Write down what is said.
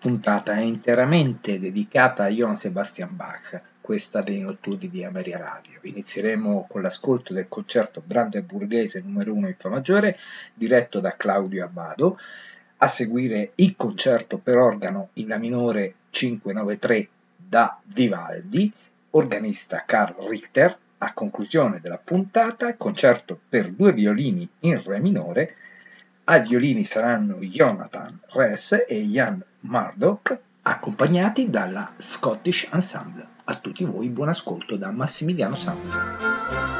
puntata è interamente dedicata a Johann Sebastian Bach, questa dei notturni di Ameria Radio. Inizieremo con l'ascolto del concerto brandeburghese numero 1 in Fa maggiore, diretto da Claudio Abbado, a seguire il concerto per organo in La minore 593 da Vivaldi, organista Karl Richter, a conclusione della puntata, concerto per due violini in Re minore, ai violini saranno Jonathan Ress e Jan Murdoch, accompagnati dalla Scottish Ensemble. A tutti voi buon ascolto da Massimiliano Sanza.